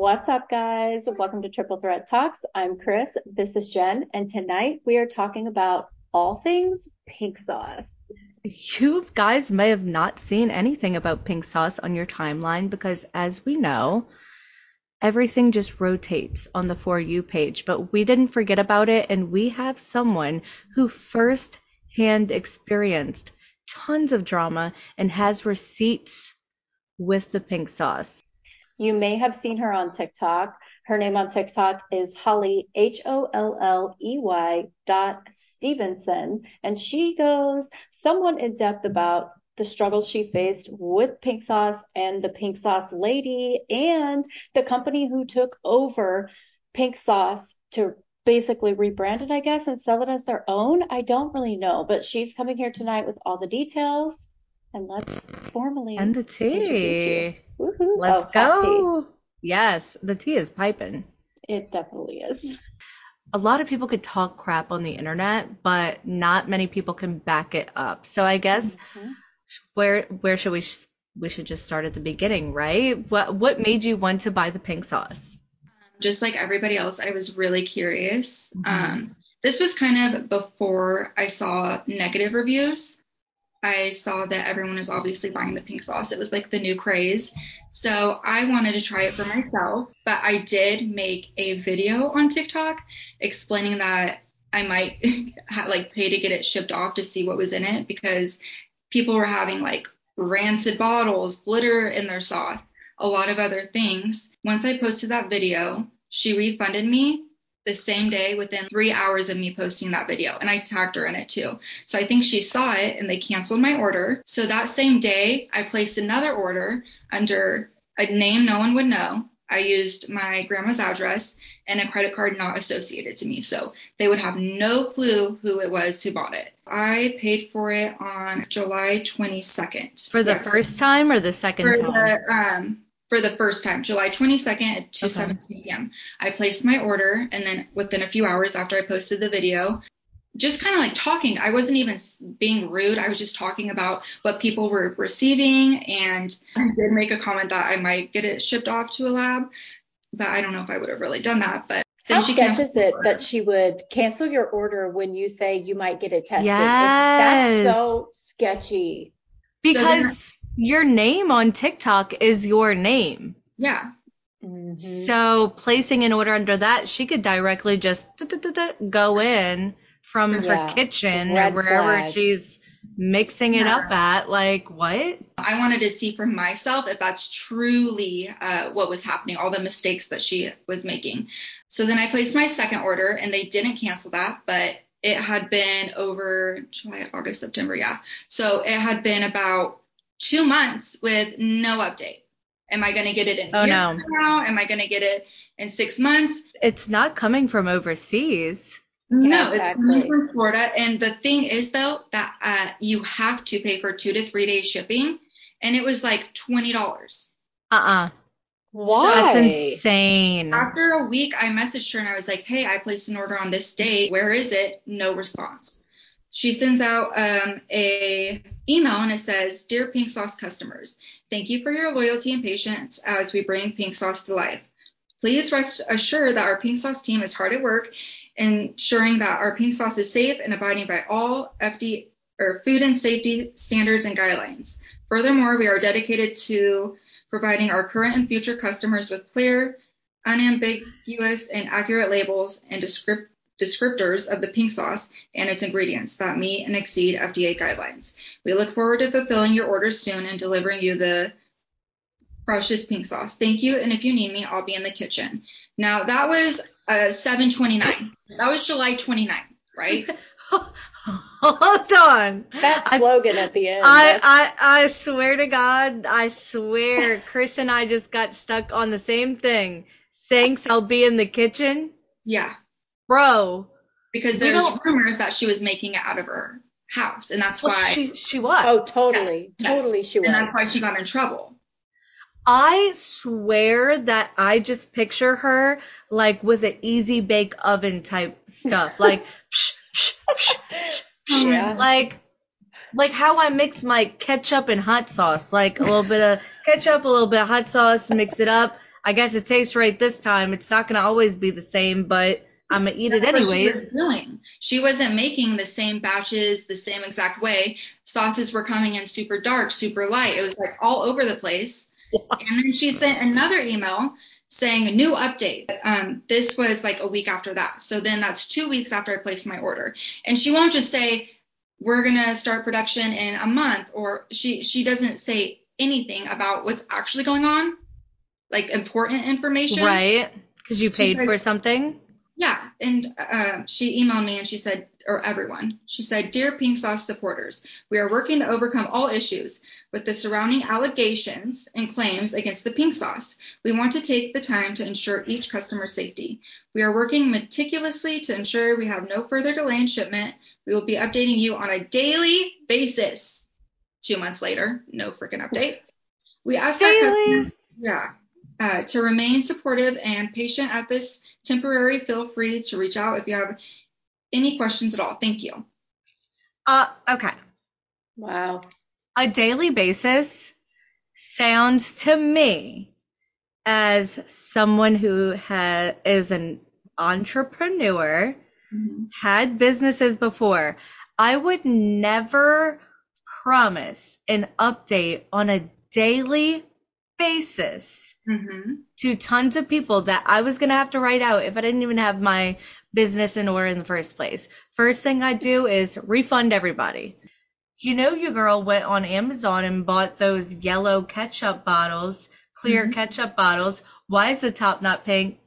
What's up, guys? Welcome to Triple Threat Talks. I'm Chris. This is Jen. And tonight we are talking about all things pink sauce. You guys may have not seen anything about pink sauce on your timeline because, as we know, everything just rotates on the For You page. But we didn't forget about it, and we have someone who first hand experienced tons of drama and has receipts with the pink sauce. You may have seen her on TikTok. Her name on TikTok is Holley H O L L E Y dot Stevenson. And she goes somewhat in depth about the struggle she faced with pink sauce and the pink sauce lady and the company who took over pink sauce to basically rebrand it, I guess, and sell it as their own. I don't really know, but she's coming here tonight with all the details. And let's formally and the tea. Woohoo. Let's oh, go. Yes, the tea is piping. It definitely is. A lot of people could talk crap on the internet, but not many people can back it up. So I guess mm-hmm. where where should we sh- we should just start at the beginning, right? What what made you want to buy the pink sauce? Just like everybody else, I was really curious. Mm-hmm. Um, this was kind of before I saw negative reviews. I saw that everyone was obviously buying the pink sauce. It was like the new craze. So I wanted to try it for myself, but I did make a video on TikTok explaining that I might like pay to get it shipped off to see what was in it because people were having like rancid bottles, glitter in their sauce, a lot of other things. Once I posted that video, she refunded me the same day within three hours of me posting that video. And I tagged her in it too. So I think she saw it and they canceled my order. So that same day, I placed another order under a name no one would know. I used my grandma's address and a credit card not associated to me. So they would have no clue who it was who bought it. I paid for it on July 22nd. For the yeah. first time or the second for time? The, um, for the first time, July 22nd at 2:17 okay. p.m. I placed my order, and then within a few hours after I posted the video, just kind of like talking. I wasn't even being rude. I was just talking about what people were receiving, and I did make a comment that I might get it shipped off to a lab, but I don't know if I would have really done that. But how sketch is it that she would cancel your order when you say you might get it tested? Yes. That's so sketchy. Because so your name on TikTok is your name. Yeah. Mm-hmm. So placing an order under that, she could directly just go in from yeah. her kitchen Red or wherever flag. she's mixing it yeah. up at. Like, what? I wanted to see for myself if that's truly uh, what was happening, all the mistakes that she was making. So then I placed my second order and they didn't cancel that, but it had been over July, August, September. Yeah. So it had been about two months with no update. Am I going to get it in oh, no. now? Am I going to get it in six months? It's not coming from overseas. No, exactly. it's coming from Florida. And the thing is, though, that uh, you have to pay for two to three days shipping. And it was like $20. Uh uh-uh. uh Why? That's insane. After a week, I messaged her and I was like, hey, I placed an order on this date. Where is it? No response she sends out um, a email and it says, "Dear Pink Sauce customers, thank you for your loyalty and patience as we bring Pink Sauce to life. Please rest assured that our Pink Sauce team is hard at work, ensuring that our Pink Sauce is safe and abiding by all FD or food and safety standards and guidelines. Furthermore, we are dedicated to providing our current and future customers with clear, unambiguous, and accurate labels and descriptive descriptors of the pink sauce and its ingredients that meet and exceed FDA guidelines. We look forward to fulfilling your orders soon and delivering you the freshest pink sauce. Thank you. And if you need me, I'll be in the kitchen. Now that was uh, 729. That was July 29th, right? Hold on. That slogan I, at the end. I, I, I swear to God, I swear, Chris and I just got stuck on the same thing. Thanks, I'll be in the kitchen. Yeah bro. Because there's rumors that she was making it out of her house, and that's well, why she she was. Oh, totally, yeah, totally, yes. she was. And that's why she got in trouble. I swear that I just picture her like with an easy bake oven type stuff, like psh, psh, psh, yeah. like like how I mix my ketchup and hot sauce, like a little bit of ketchup, a little bit of hot sauce, mix it up. I guess it tastes right this time. It's not gonna always be the same, but I'm gonna eat That's it what she was doing. She wasn't making the same batches the same exact way. Sauces were coming in super dark, super light. It was like all over the place. And then she sent another email saying a new update. Um, this was like a week after that. So then that's two weeks after I placed my order. And she won't just say, we're gonna start production in a month, or she she doesn't say anything about what's actually going on, like important information. Right? Because you paid said- for something. And uh, she emailed me and she said, or everyone, she said, Dear Pink Sauce supporters, we are working to overcome all issues with the surrounding allegations and claims against the Pink Sauce. We want to take the time to ensure each customer's safety. We are working meticulously to ensure we have no further delay in shipment. We will be updating you on a daily basis. Two months later, no freaking update. We ask our Daily. customers, yeah, uh, to remain supportive and patient at this temporary. Feel free to reach out if you have any questions at all. Thank you. Uh, okay. Wow. A daily basis sounds to me as someone who ha- is an entrepreneur, had businesses before. I would never promise an update on a daily basis Mm-hmm. to tons of people that I was going to have to write out if I didn't even have my business in order in the first place. First thing I do is refund everybody. You know, your girl went on Amazon and bought those yellow ketchup bottles, clear Mhm. ketchup bottles. Why is the top not pink?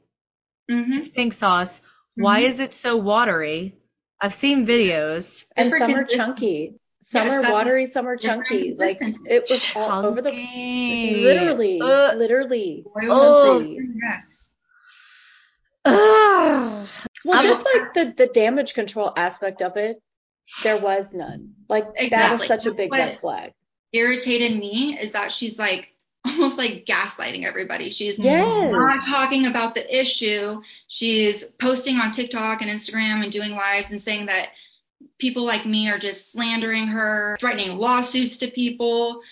Mm-hmm. It's pink sauce. Why Mhm. is it so watery? I've seen videos. And Different some are chunky. Some Yes, are watery, some are chunky. Like it was all over the Chunky. literally, Ugh. literally. Oh. Yes. Ugh. Well, I'm- just like the the damage control aspect of it, there was none. Like that was Exactly. such a big red flag. Irritated me is that she's like almost like gaslighting everybody. She's Yes. not talking about the issue. She's posting on TikTok and Instagram and doing lives and saying that people like me are just slandering her, threatening lawsuits to people,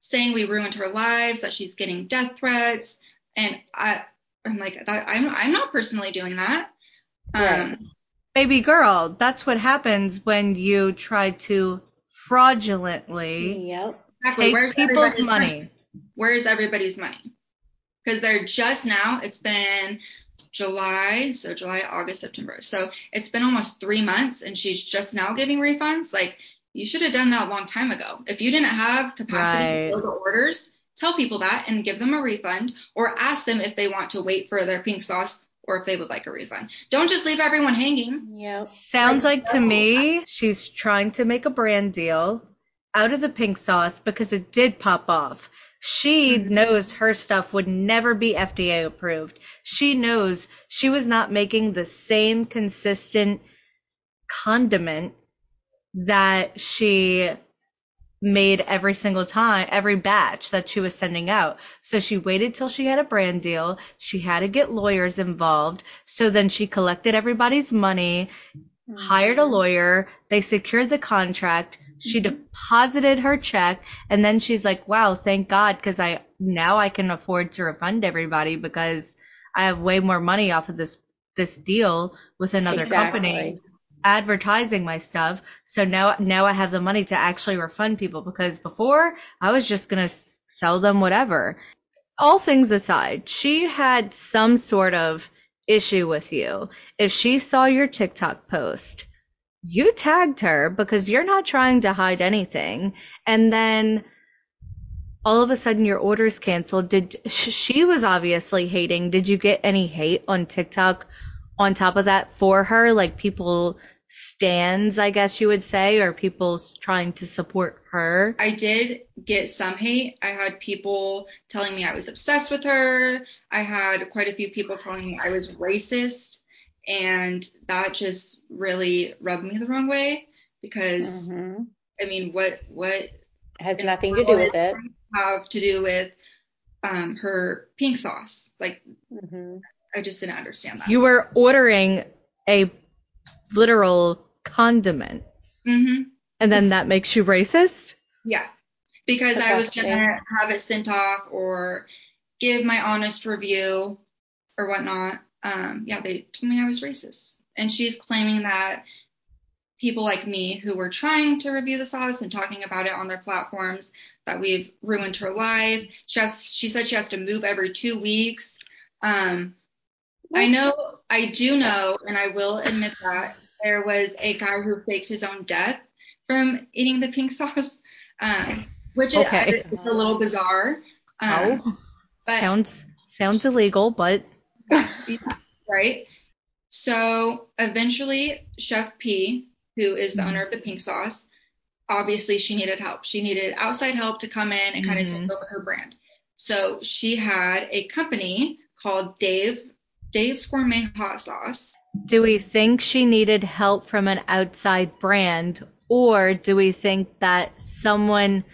saying we ruined her lives, that she's getting death threats. And I, I'm like, that, I'm, I'm not personally doing that. Right. Um, Baby girl, that's what happens when you try to fraudulently Yep. exactly. take Where's people's everybody's money. Where's everybody's money? Because they're just now, it's been July, so July, August, September. So it's been almost three months and she's just now getting refunds. Like, you should have done that a long time ago. If you didn't have capacity Right. to fill the orders, tell people that and give them a refund or ask them if they want to wait for their pink sauce or if they would like a refund. Don't just leave everyone hanging. Yeah. Sounds Like, like to no. me she's trying to make a brand deal out of the pink sauce because it did pop off. She Mhm. knows her stuff would never be FDA approved. She knows she was not making the same consistent condiment that she made every single time, every batch that she was sending out. So she waited till she had a brand deal. She had to get lawyers involved. So then she collected everybody's money, hired a Mhm. lawyer, they secured the contract, she mm-hmm. deposited her check, and then she's like, "Wow, thank God cuz I now I can afford to refund everybody because I have way more money off of this this deal with another company advertising my stuff. So now now I have the money to actually refund people because before I was just going to s- sell them whatever. All things aside, she had some sort of issue with you. If she saw your TikTok post, you tagged her because you're not trying to hide anything and then all of a sudden your order's canceled. Did she was obviously hating. Did you get any hate on TikTok on top of that for her? Like people stands, I guess you would say, or people trying to support her? I did get some hate. I had people telling me I was obsessed with her. I had quite a few people telling me I was racist. And that just really rubbed me the wrong way because, Mhm. I mean, what, what Has nothing to do with it. have to do with um, her pink sauce? Like, hmm I just didn't understand that. You were ordering a literal condiment, hmm and then that makes you racist? Yeah. Because That's I was gonna have it sent off or give my honest review or whatnot, um, yeah, they told me I was racist. And she's claiming that people like me who were trying to review the sauce and talking about it on their platforms that we've ruined her life. She has, she said she has to move every two weeks. Um, I know, I do know, and I will admit that there was a guy who faked his own death from eating the pink sauce, um, which okay. is, is, a little bizarre. Um, oh, but, sounds sounds illegal, but right. So eventually, Chef P, who is the mm-hmm. owner of the pink sauce, obviously she needed help. She needed outside help to come in and kind of mm-hmm. take over her brand. So she had a company called Dave Dave's Gourmet Hot Sauce. Do we think she needed help from an outside brand, or do we think that someone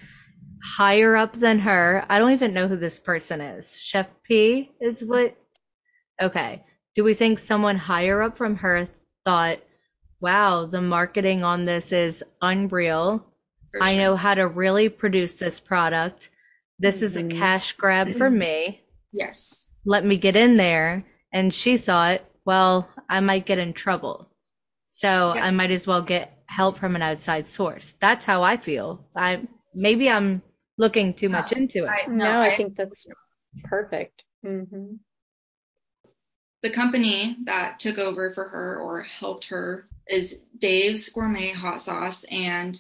higher up than her, I don't even know who this person is, Chef P is what? Okay. Do we think someone higher up from her thought, wow, the marketing on this is unreal. Sure. I know how to really produce this product. This mm-hmm. is a mm-hmm. cash grab for me. Yes. Let me get in there and she thought, well, I might get in trouble. So yeah. I might as well get help from an outside source. That's how I feel. I maybe I'm looking too much into it. I, no, no I, I, think that's perfect. Mm-hmm. The company that took over for her or helped her is Dave's Gourmet Hot Sauce, and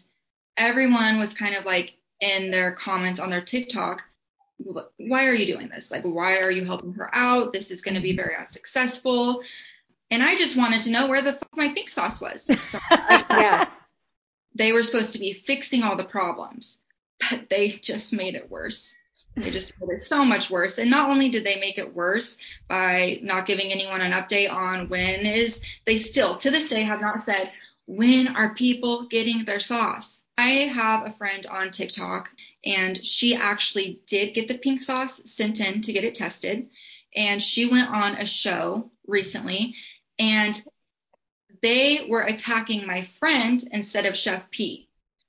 everyone was kind of like in their comments on their TikTok why are you doing this? Like, why are you helping her out? This is going to be very unsuccessful. And I just wanted to know where the fuck my pink sauce was. So yeah. They were supposed to be fixing all the problems, but they just made it worse. They just made it so much worse. And not only did they make it worse by not giving anyone an update on when is, they still to this day have not said, when are people getting their sauce? I have a friend on TikTok and she actually did get the pink sauce sent in to get it tested. And she went on a show recently and they were attacking my friend instead of Chef P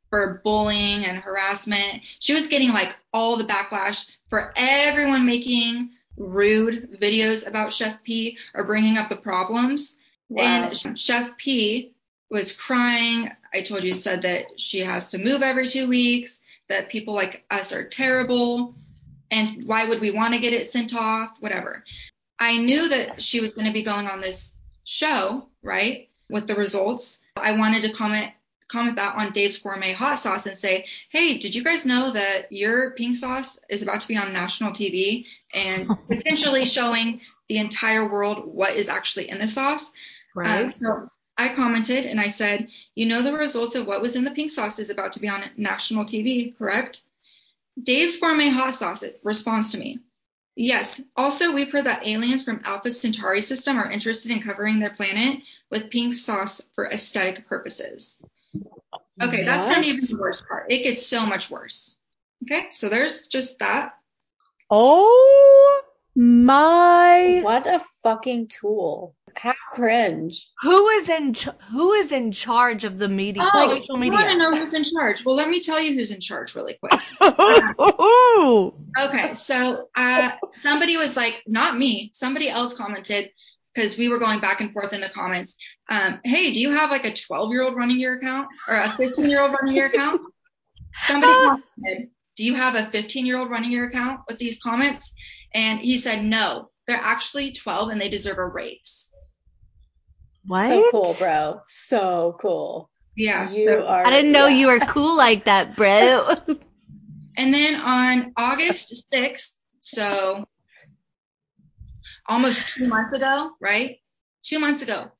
for bullying and harassment. She was getting like all the backlash for everyone making rude videos about Chef P or bringing up the problems. Wow. And Chef P was crying. I told you, said that she has to move every two weeks, that people like us are terrible, and why would we want to get it sent off, whatever. I knew that she was going to be going on this show, right, with the results. I wanted to comment comment that on Dave's Gourmet Hot Sauce and say, hey, did you guys know that your pink sauce is about to be on national TV and potentially showing the entire world what is actually in the sauce? Right. Um, so I commented and I said, you know, the results of what was in the pink sauce is about to be on national TV, correct? Dave's Gourmet Hot Sauce responds to me. Yes. Also, we've heard that aliens from Alpha Centauri system are interested in covering their planet with pink sauce for aesthetic purposes. Okay, what? that's not even the worst part. It gets so much worse. Okay, so there's just that. Oh my. What a fucking tool. How cringe. Who is in ch- who is in charge of the media? Oh, social media. You want to know who's in charge? Well, let me tell you who's in charge really quick. okay, so uh, somebody was like, not me. Somebody else commented because we were going back and forth in the comments. Um, hey, do you have like a 12 year old running your account or a 15 year old running your account? Somebody commented, do you have a 15 year old running your account with these comments? And he said, no, they're actually 12 and they deserve a raise. What? So cool, bro. So cool. Yeah. You so, are, I didn't know yeah. you were cool like that, bro. and then on August 6th, so almost two months ago, right? Two months ago,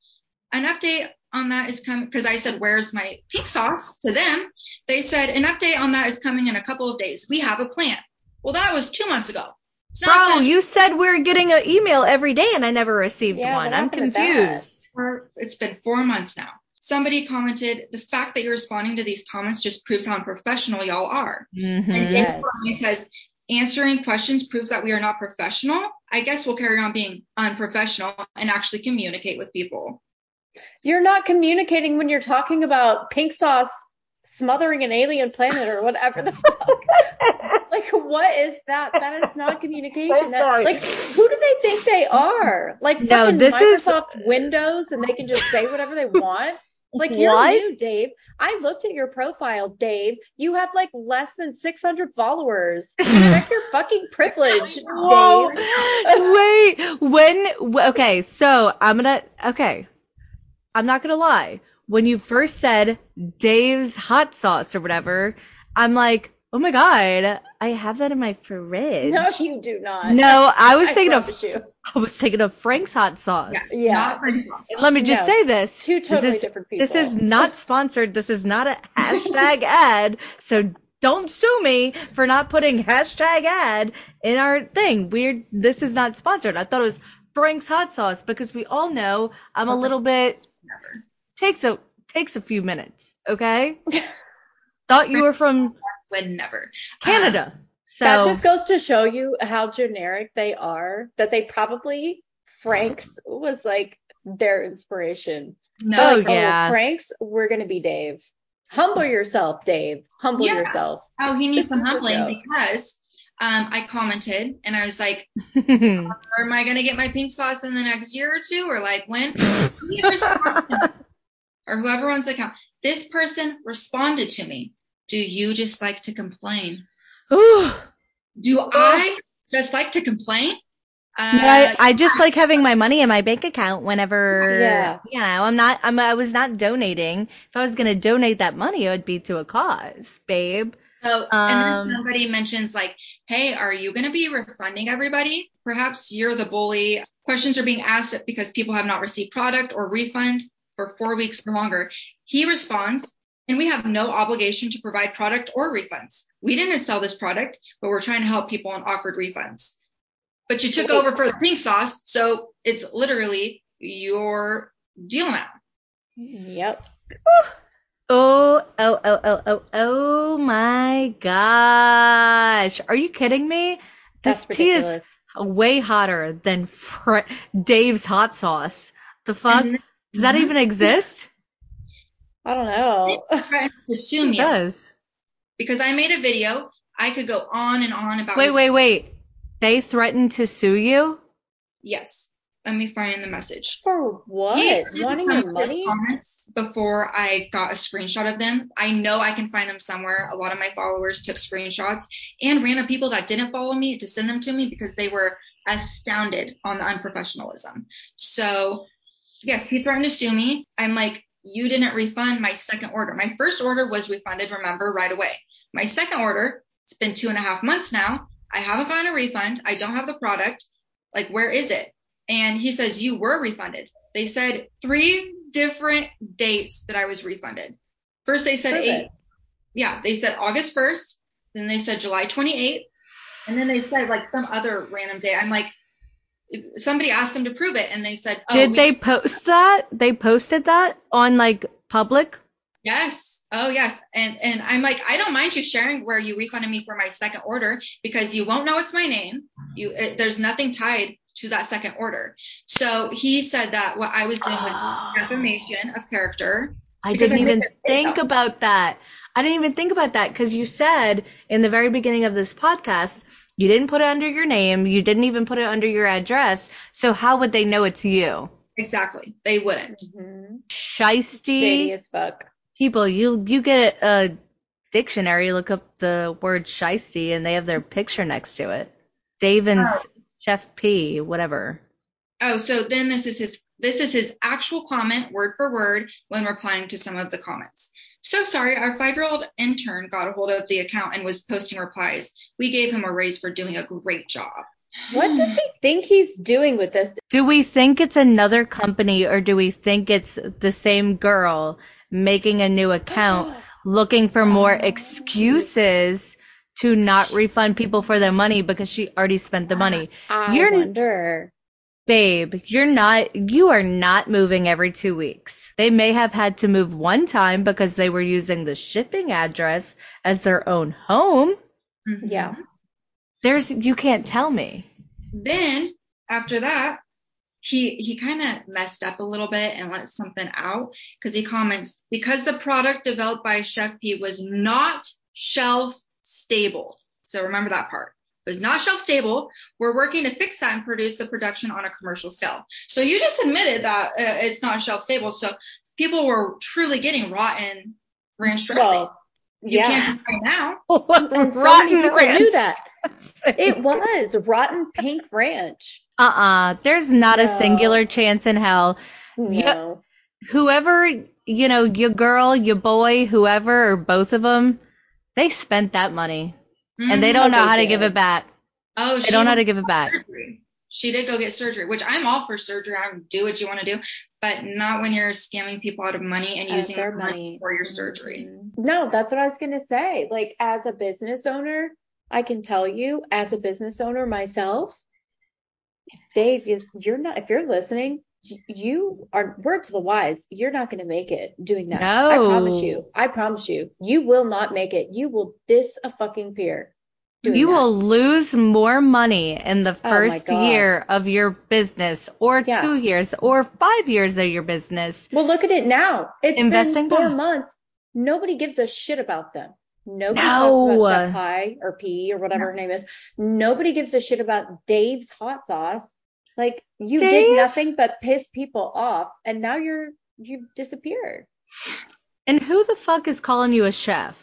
an update on that is coming because I said, Where's my pink sauce to them? They said, An update on that is coming in a couple of days. We have a plan. Well, that was two months ago. Bro, you said we are getting an email every day and I never received yeah, one. I'm confused it's been four months now. Somebody commented, the fact that you're responding to these comments just proves how unprofessional y'all are. Mm-hmm, and Dave yes. says, answering questions proves that we are not professional. I guess we'll carry on being unprofessional and actually communicate with people. You're not communicating when you're talking about pink sauce smothering an alien planet or whatever the fuck. like, what is that? That is not communication. That, like, who do they think they are? Like, No, fucking this is- Microsoft Windows, and they can just say whatever they want. Like, you're What? new, Dave. I looked at your profile, Dave. You have like less than 600 followers. Check your fucking privilege, Dave. Wait, when okay, so I'm gonna okay. I'm not gonna lie. When you first said Dave's hot sauce or whatever, I'm like, oh my god, I have that in my fridge. No, you do not. No, I was I thinking of you. I was thinking of Frank's hot sauce. Yeah, Yeah. not Frank's sauce. Let me just No. say this. Two This totally is- different people. This is not sponsored. This is not a hashtag ad. So don't sue me for not putting hashtag ad in our thing. Weird. This is not sponsored. I thought it was Frank's hot sauce because we all know I'm a little bit Never. takes a takes a few minutes. Okay. thought you were from Would never. Canada. so that just goes to show you how generic they are. That they probably Frank's was like their inspiration. No. Oh, Like, yeah. Frank's, we're gonna be Dave. Humble yourself, Dave. Humble Yeah. yourself. Oh, he needs some humbling because um, I commented and I was like, am I gonna get my pink sauce in the next year or two, or like when? He responds to me, or whoever runs the account. This person responded to me. Do you just like to complain? Ooh. Do I just like to complain? Uh, No, I, I just like having my money in my bank account whenever Yeah. you know I'm not I'm I was not donating. If I was gonna donate that money, it would be to a cause, babe. So, and Um, then somebody mentions like, "Hey, are you going to be refunding everybody? Perhaps you're the bully." Questions are being asked because people have not received product or refund for four weeks or longer. He responds, "And we have no obligation to provide product or refunds. We didn't sell this product, but we're trying to help people and offered refunds. But you took over for the pink sauce, so it's literally your deal now." Yep. Oh oh oh oh oh oh my gosh! Are you kidding me? This That's tea is way hotter than Fr- Dave's hot sauce. The fuck? Mhm. Does that Mhm. even exist? I don't know. Threatens to sue It me does. because I made a video. I could go on and on about. Wait wait wait. They threatened to sue you? Yes. Let me find the message. For what? Wanting your money? comments before I got a screenshot of them. I know I can find them somewhere. A lot of my followers took screenshots and random people that didn't follow me to send them to me because they were astounded on the unprofessionalism. So, yes, he threatened to sue me. I'm like, you didn't refund my second order. My first order was refunded, remember, right away. My second order, it's been two and a half months now. I haven't gotten a refund. I don't have the product. Like, where is it? And he says, You were refunded. They said three different dates that I was refunded. First, they said Prove eight. Yeah, they said August 1st. Then they said July 28th. And then they said like some other random day. I'm like, somebody asked them to prove it. And they said, Oh, Did we- they post that? They posted that on like public? Yes. Oh, yes. And and I'm like, I don't mind you sharing where you refunded me for my second order because you won't know it's my name. You it, there's nothing tied to that second order. So he said that what I was doing was Oh. defamation of character. I didn't I even think that they think don't. about that. I didn't even think about that because you said in the very beginning of this podcast you didn't put it under your name, you didn't even put it under your address. So how would they know it's you? Exactly. They wouldn't. Mhm. Shiesty Shady as fuck. people. You you get a dictionary, look up the word shiesty, and they have their picture next to it. Davin's Oh. Chef P, whatever. Oh, so then this is his this is his actual comment word for word when replying to some of the comments. So sorry, our five-year-old intern got a hold of the account and was posting replies. We gave him a raise for doing a great job. What does he think he's doing with this? Do we think it's another company or do we think it's the same girl making a new account looking for more excuses to not refund people for their money because she already spent the money? I You're- wonder. Babe, you're not you are not moving every 2 weeks. They may have had to move one time because they were using the shipping address as their own home. Mhm. Yeah. There's you can't tell me. Then after that, he he kind of messed up a little bit and let something out because he comments because the product developed by Chef P was not shelf stable. So remember that part. It was not shelf stable. We're working to fix that and produce the production on a commercial scale. So you just admitted that uh, it's not shelf stable. So people were truly getting rotten ranch dressing. Well, you yeah. can't right now. and so rotten many people ranch. knew that. It was rotten pink ranch. Uh-uh. There's not no. a singular chance in hell. No. You, whoever, you know, your girl, your boy, whoever, or both of them, they spent that money. Mm-hmm. And they don't know how to give it back. Oh, they don't know how to give it back. Surgery. She did go get surgery, which I'm all for surgery. I do what you want to do, but not when you're scamming people out of money and using their money. money for your surgery. Mm-hmm. No, that's what I was going to say. Like as a business owner, I can tell you as a business owner myself, Dave, is you're not if you're listening, you are word to the wise. You're not going to make it doing that. No. I promise you. I promise you. You will not make it. You will dis a fucking peer. You that. will lose more money in the oh first oh year of your business, or yeah. two years, or five years of your business. Well, look at it now. It's Investing been four months. Nobody gives a shit about them. Nobody no. talks about Chef Pie or P or whatever no. her name is. Nobody gives a shit about Dave's hot sauce. Like you Dave? did nothing but piss people off, and now you're you've disappeared. And who the fuck is calling you a chef?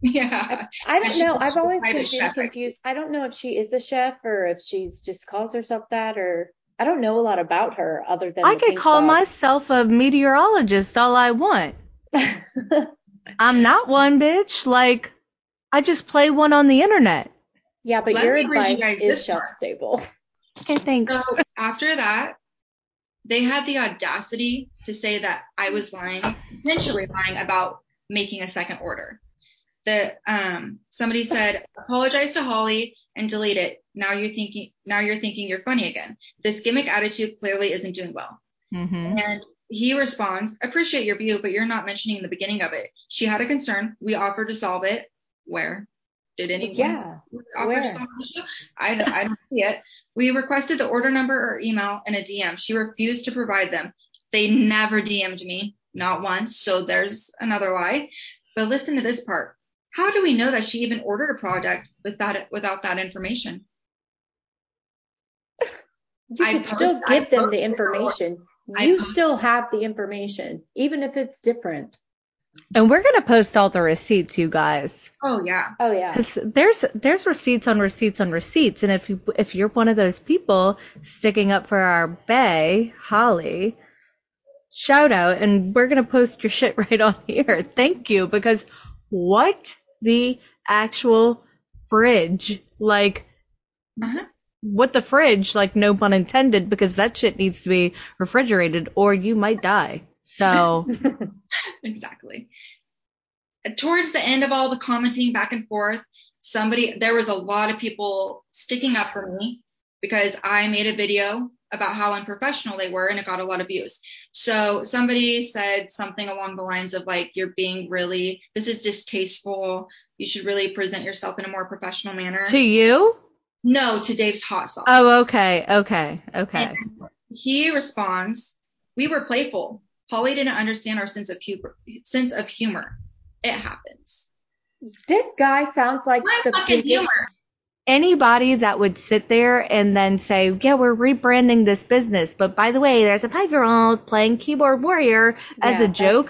Yeah. I, I don't know. I've always been chef, confused. I don't know if she is a chef or if she's just calls herself that or I don't know a lot about her other than I could call myself a meteorologist all I want. I'm not one bitch. Like I just play one on the internet. Yeah, but Let your advice you is shelf stable. Okay, thanks. So after that, they had the audacity to say that I was lying, potentially lying about making a second order. That um, somebody said, apologize to Holley and delete it. Now you're thinking, now you're thinking you're funny again. This gimmick attitude clearly isn't doing well. Mm-hmm. And he responds, appreciate your view, but you're not mentioning the beginning of it. She had a concern. We offered to solve it. Where? Did anyone yeah, offer where? to solve the issue? I, I don't see it. We requested the order number or email and a DM. She refused to provide them. They never DM'd me, not once. So there's another lie. But listen to this part. How do we know that she even ordered a product without it, without that information? You I can post, still give I them the information. You post, still have the information, even if it's different. And we're gonna post all the receipts, you guys. Oh yeah. Oh yeah. Because there's there's receipts on receipts on receipts, and if you if you're one of those people sticking up for our bay, Holley, shout out, and we're gonna post your shit right on here. Thank you, because what the actual fridge like. Uh-huh. What the fridge, like no pun intended, because that shit needs to be refrigerated or you might die. So exactly. Towards the end of all the commenting back and forth, somebody there was a lot of people sticking up for me because I made a video about how unprofessional they were and it got a lot of views. So somebody said something along the lines of like you're being really this is distasteful. You should really present yourself in a more professional manner. To you? No, to Dave's hot sauce. Oh, okay. Okay. Okay. And he responds, "We were playful. Holley didn't understand our sense of humor. Sense of humor. It happens. This guy sounds like My the fucking biggest... humor. Anybody that would sit there and then say, "Yeah, we're rebranding this business," but by the way, there's a five-year-old playing keyboard warrior as yeah, a joke.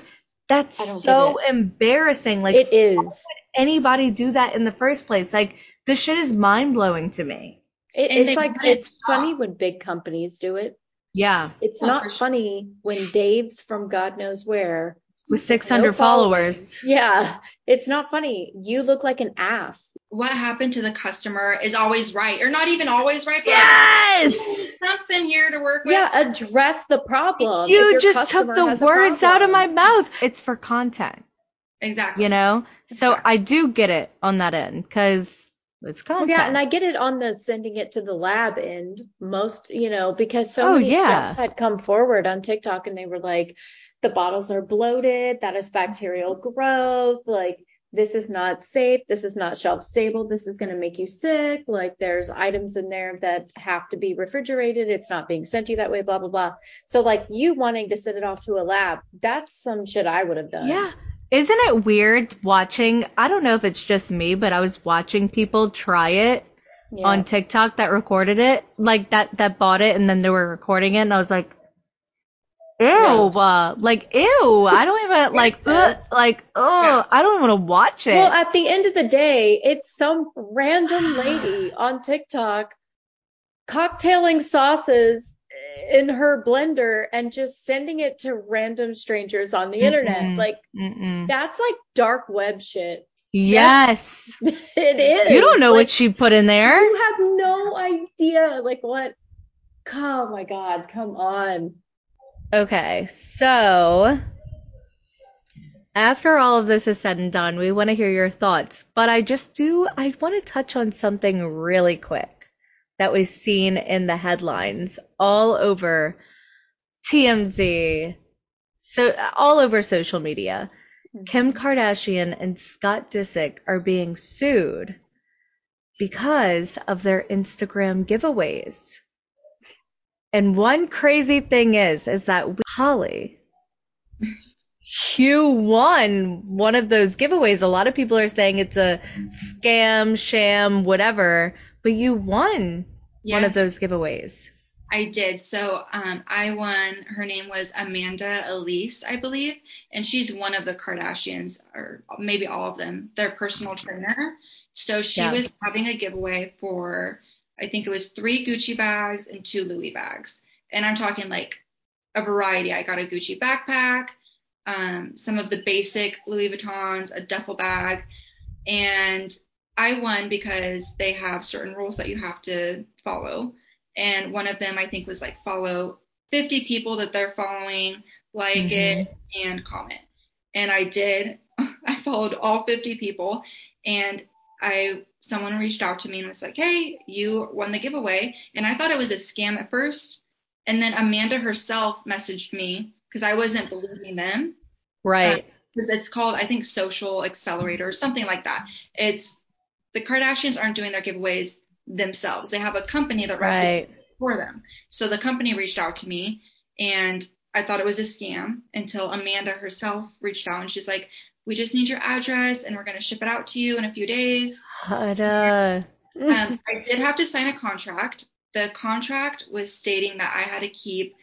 That's, that's so embarrassing. Like it is. Why would anybody do that in the first place? Like this shit is mind blowing to me. It, it's like it's funny when big companies do it. Yeah. It's not funny when Dave's from God knows where with 600 no followers. Yeah. It's not funny. You look like an ass. What happened to the customer is always right, or not even always right. But yes. Something here to work with. Yeah. Address the problem. You just took the words out of my mouth. It's for content. Exactly. You know? So exactly. I do get it on that end because it's content. Well, yeah, and I get it on the sending it to the lab end. Most, you know, because so oh, many yeah. chefs had come forward on TikTok and they were like, the bottles are bloated, that is bacterial growth, like this is not safe, this is not shelf stable, this is going to make you sick. Like there's items in there that have to be refrigerated, it's not being sent to you that way, blah blah blah. So like you wanting to send it off to a lab, that's some shit I would have done. Yeah. Isn't it weird watching? I don't know if it's just me, but I was watching people try it Yeah. on TikTok that recorded it, like that that bought it and then they were recording it, and I was like, ew, uh, like ew. I don't even like, ugh, like, oh, I don't want to watch it. Well, at the end of the day, it's some random lady on TikTok cocktailing sauces in her blender and just sending it to random strangers on the internet. Mm-mm. Like Mm-mm. that's like dark web shit. Yes, It is. you don't know Like, what she put in there. You have no idea. Like what? Oh my God, come on. Okay, so after all of this is said and done, we want to hear your thoughts. But I just do, I want to touch on something really quick that we've seen in the headlines all over TMZ, so all over social media. Hmm. Kim Kardashian and Scott Disick are being sued because of their Instagram giveaways. And one crazy thing is, is that we- Holley, you won one of those giveaways. A lot of people are saying it's a scam, sham, whatever, but you won one of those giveaways. I did. So um, I won. Her name was Amanda Elise, I believe, and she's one of the Kardashians, or maybe all of them. Their personal trainer. So she Yeah. was having a giveaway for, I think it was three Gucci bags and two Louis bags, and I'm talking like a variety. I got a Gucci backpack, um, some of the basic Louis Vuittons, a duffel bag, and I won because they have certain rules that you have to follow and one of them I think was like follow 50 people that they're following, like Mhm. it, and comment. And I did. I followed all 50 people, and I someone reached out to me and was like, "Hey, you won the giveaway." And I thought it was a scam at first, and then Amanda herself messaged me because I wasn't believing them Right. Uh, because it's called I think Social Accelerator or something like that. It's the Kardashians aren't doing their giveaways themselves. They have a company that runs right. for them. So the company reached out to me and I thought it was a scam until Amanda herself reached out and she's like, we just need your address and we're going to ship it out to you in a few days. Ta-da. Um, I did have to sign a contract. The contract was stating that I had to keep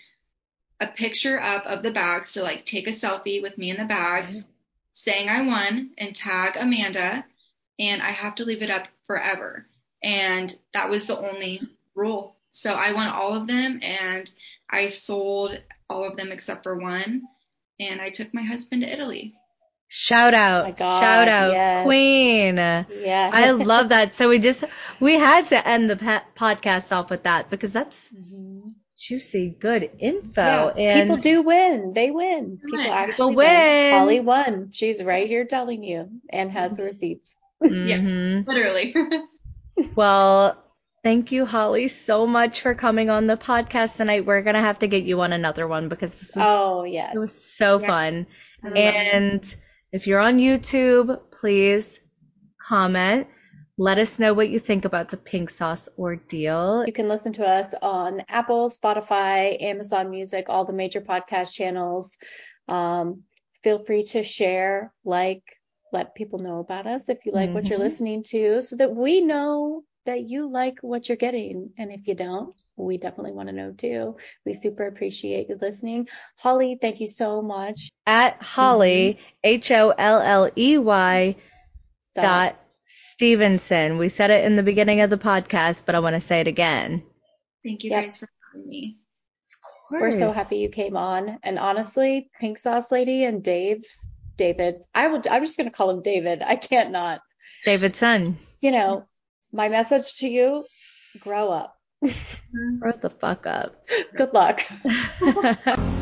a picture up of the bag. So like take a selfie with me in the bags saying I won and tag Amanda and I have to leave it up forever. And that was the only rule. So I won all of them and I sold all of them except for one. And I took my husband to Italy. Shout out. my God, Shout out. yes. Queen. yeah. I love that. So we just, we had to end the pa- podcast off with that because that's Mhm. juicy, good info. Yeah, and people do win. They win. People Win. actually People win. Holley won. She's right here telling you and has the receipts. Mhm. Literally. Well, thank you, Holley, so much for coming on the podcast tonight. We're gonna have to get you on another one because this was Oh, yes. it was so Yeah. fun. I love. And if you're on YouTube, please comment. Let us know what you think about the pink sauce ordeal. You can listen to us on Apple, Spotify, Amazon Music, all the major podcast channels. Um, feel free to share, like, let people know about us if you like what you're Mhm. listening to so that we know that you like what you're getting. And if you don't, we definitely want to know too. We super appreciate you listening. Holley, thank you so much. At Holley, mm-hmm. H O L L E Y dot Stevenson. We said it in the beginning of the podcast, but I want to say it again. Thank you Yep. guys for having me. Of course. We're so happy you came on. And honestly, Pink Sauce Lady and Dave's David, I would I'm just gonna call him David. I can't not. Davidson. You know, my message to you, grow up. Grow the fuck up. Good luck.